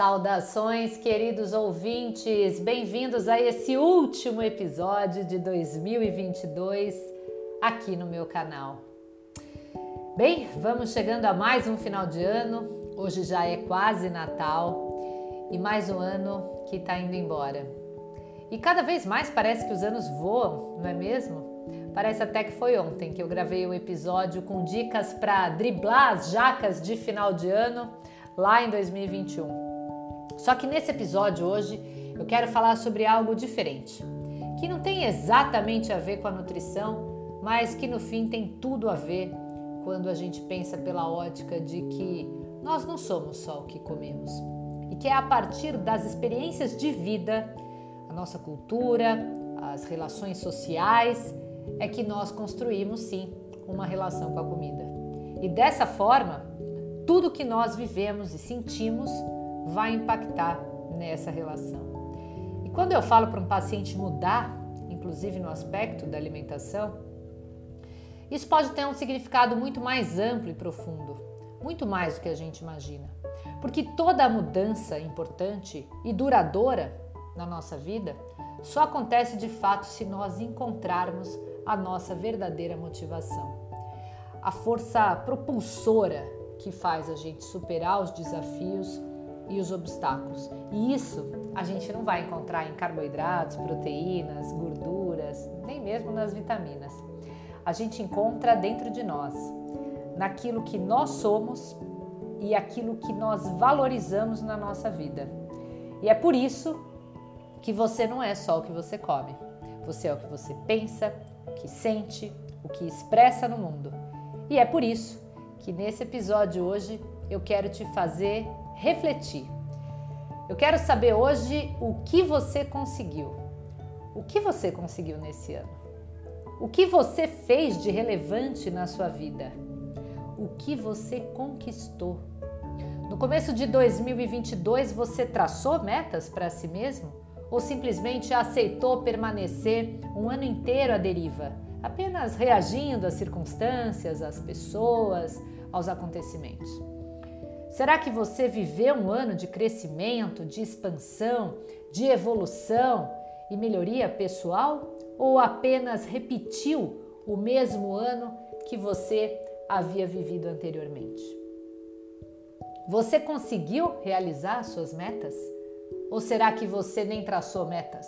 Saudações, queridos ouvintes! Bem-vindos a esse último episódio de 2022 aqui no meu canal. Bem, vamos chegando a mais um final de ano. Hoje já é quase Natal e mais um ano que está indo embora. E cada vez mais parece que os anos voam, não é mesmo? Parece até que foi ontem que eu gravei um episódio com dicas para driblar as jacas de final de ano lá em 2021. Só que nesse episódio hoje eu quero falar sobre algo diferente, que não tem exatamente a ver com a nutrição, mas que no fim tem tudo a ver quando a gente pensa pela ótica de que nós não somos só o que comemos e que é a partir das experiências de vida, a nossa cultura, as relações sociais, é que nós construímos sim uma relação com a comida. E dessa forma, tudo que nós vivemos e sentimos vai impactar nessa relação. E quando eu falo para um paciente mudar, inclusive no aspecto da alimentação, isso pode ter um significado muito mais amplo e profundo, muito mais do que a gente imagina. Porque toda mudança importante e duradoura na nossa vida só acontece de fato se nós encontrarmos a nossa verdadeira motivação. A força propulsora que faz a gente superar os desafios e os obstáculos. E isso a gente não vai encontrar em carboidratos, proteínas, gorduras, nem mesmo nas vitaminas. A gente encontra dentro de nós, naquilo que nós somos e aquilo que nós valorizamos na nossa vida. E é por isso que você não é só o que você come. Você é o que você pensa, o que sente, o que expressa no mundo. E é por isso que nesse episódio hoje eu quero te fazer refletir. Eu quero saber hoje o que você conseguiu. O que você conseguiu nesse ano? O que você fez de relevante na sua vida? O que você conquistou? No começo de 2022, você traçou metas para si mesmo? Ou simplesmente aceitou permanecer um ano inteiro à deriva, apenas reagindo às circunstâncias, às pessoas, aos acontecimentos? Será que você viveu um ano de crescimento, de expansão, de evolução e melhoria pessoal? Ou apenas repetiu o mesmo ano que você havia vivido anteriormente? Você conseguiu realizar suas metas? Ou será que você nem traçou metas?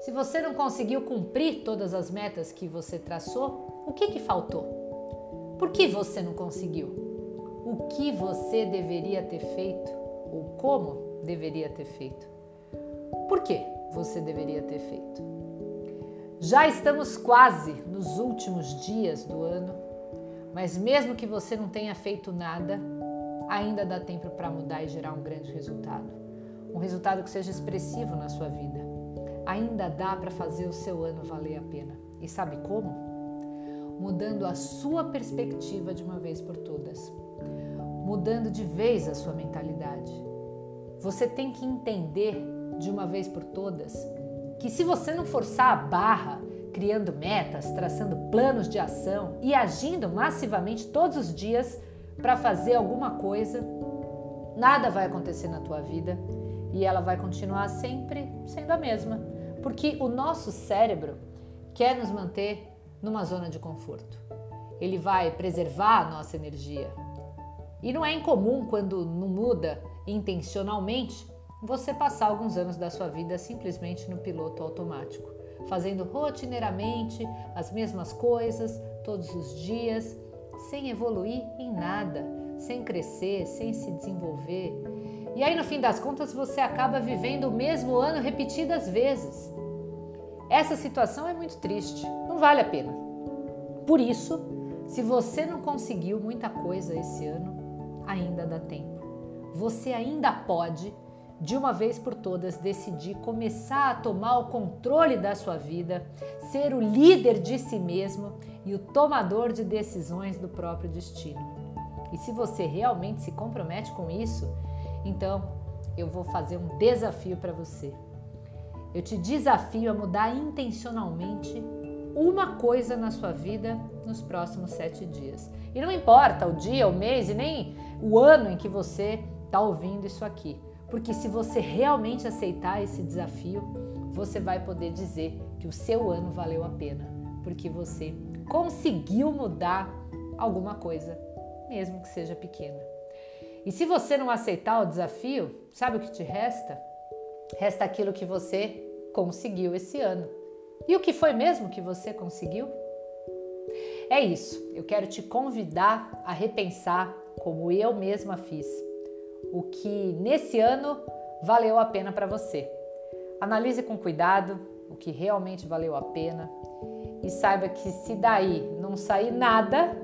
Se você não conseguiu cumprir todas as metas que você traçou, o que, que faltou? Por que você não conseguiu? O que você deveria ter feito ou como deveria ter feito. Por que você deveria ter feito? Já estamos quase nos últimos dias do ano, mas mesmo que você não tenha feito nada, ainda dá tempo para mudar e gerar um grande resultado. Um resultado que seja expressivo na sua vida. Ainda dá para fazer o seu ano valer a pena. E sabe como? Mudando a sua perspectiva de uma vez por todas mudando de vez a sua mentalidade. Você tem que entender de uma vez por todas que se você não forçar a barra, criando metas, traçando planos de ação e agindo massivamente todos os dias para fazer alguma coisa, nada vai acontecer na tua vida e ela vai continuar sempre sendo a mesma, porque o nosso cérebro quer nos manter numa zona de conforto. Ele vai preservar a nossa energia, e não é incomum quando não muda intencionalmente você passar alguns anos da sua vida simplesmente no piloto automático, fazendo rotineiramente as mesmas coisas todos os dias, sem evoluir em nada, sem crescer, sem se desenvolver. E aí no fim das contas você acaba vivendo o mesmo ano repetidas vezes. Essa situação é muito triste, não vale a pena. Por isso, se você não conseguiu muita coisa esse ano, ainda dá tempo. Você ainda pode, de uma vez por todas, decidir começar a tomar o controle da sua vida, ser o líder de si mesmo e o tomador de decisões do próprio destino. E se você realmente se compromete com isso, então eu vou fazer um desafio para você. Eu te desafio a mudar intencionalmente uma coisa na sua vida nos próximos sete dias. E não importa o dia, o mês e nem o ano em que você está ouvindo isso aqui. Porque se você realmente aceitar esse desafio, você vai poder dizer que o seu ano valeu a pena, porque você conseguiu mudar alguma coisa, mesmo que seja pequena. E se você não aceitar o desafio, sabe o que te resta? Resta aquilo que você conseguiu esse ano. E o que foi mesmo que você conseguiu? É isso, eu quero te convidar a repensar como eu mesma fiz. O que nesse ano valeu a pena para você. Analise com cuidado o que realmente valeu a pena e saiba que se daí não sair nada,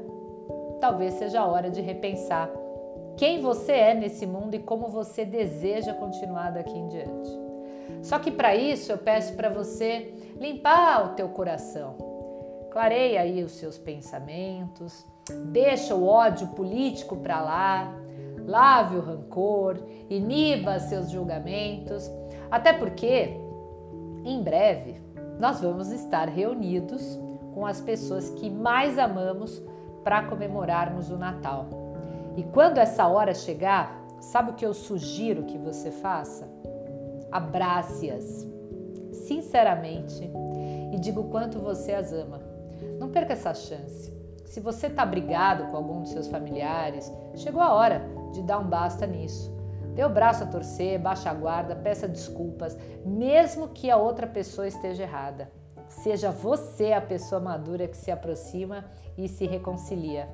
talvez seja a hora de repensar quem você é nesse mundo e como você deseja continuar daqui em diante. Só que para isso eu peço para você limpar o teu coração. Clareia aí os seus pensamentos, deixa o ódio político para lá, lave o rancor, iniba seus julgamentos, até porque em breve nós vamos estar reunidos com as pessoas que mais amamos para comemorarmos o Natal. E quando essa hora chegar, sabe o que eu sugiro que você faça? Abrace-as sinceramente e diga o quanto você as ama. Não perca essa chance. Se você está brigado com algum dos seus familiares, chegou a hora de dar um basta nisso. Dê o braço a torcer, baixa a guarda, peça desculpas, mesmo que a outra pessoa esteja errada. Seja você a pessoa madura que se aproxima e se reconcilia.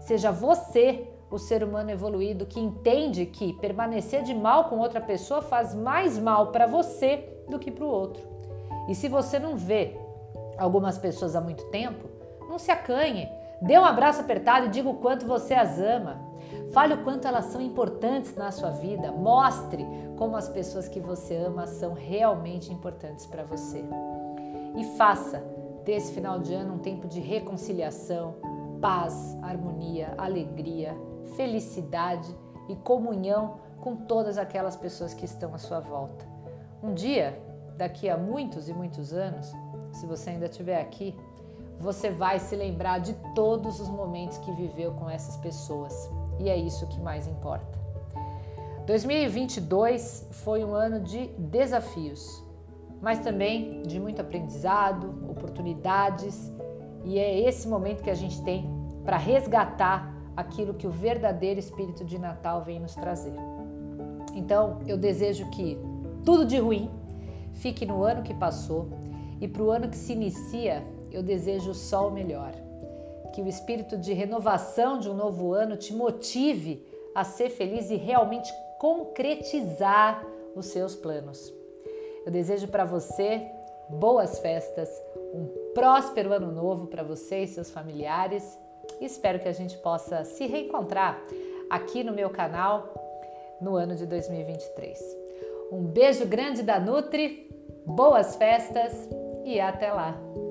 Seja você o ser humano evoluído que entende que permanecer de mal com outra pessoa faz mais mal para você do que para o outro. E se você não vê algumas pessoas há muito tempo, não se acanhe, dê um abraço apertado e diga o quanto você as ama. Fale o quanto elas são importantes na sua vida. Mostre como as pessoas que você ama são realmente importantes para você. E faça desse final de ano um tempo de reconciliação, paz, harmonia, alegria, felicidade e comunhão com todas aquelas pessoas que estão à sua volta. Um dia, daqui a muitos e muitos anos, se você ainda estiver aqui, você vai se lembrar de todos os momentos que viveu com essas pessoas. E é isso que mais importa. 2022 foi um ano de desafios, mas também de muito aprendizado, oportunidades, e é esse momento que a gente tem para resgatar aquilo que o verdadeiro espírito de Natal vem nos trazer. Então, eu desejo que tudo de ruim fique no ano que passou e para o ano que se inicia, eu desejo só o melhor. Que o espírito de renovação de um novo ano te motive a ser feliz e realmente concretizar os seus planos. Eu desejo para você boas festas, um próspero ano novo para você e seus familiares e espero que a gente possa se reencontrar aqui no meu canal no ano de 2023. Um beijo grande da Nutri, boas festas e até lá!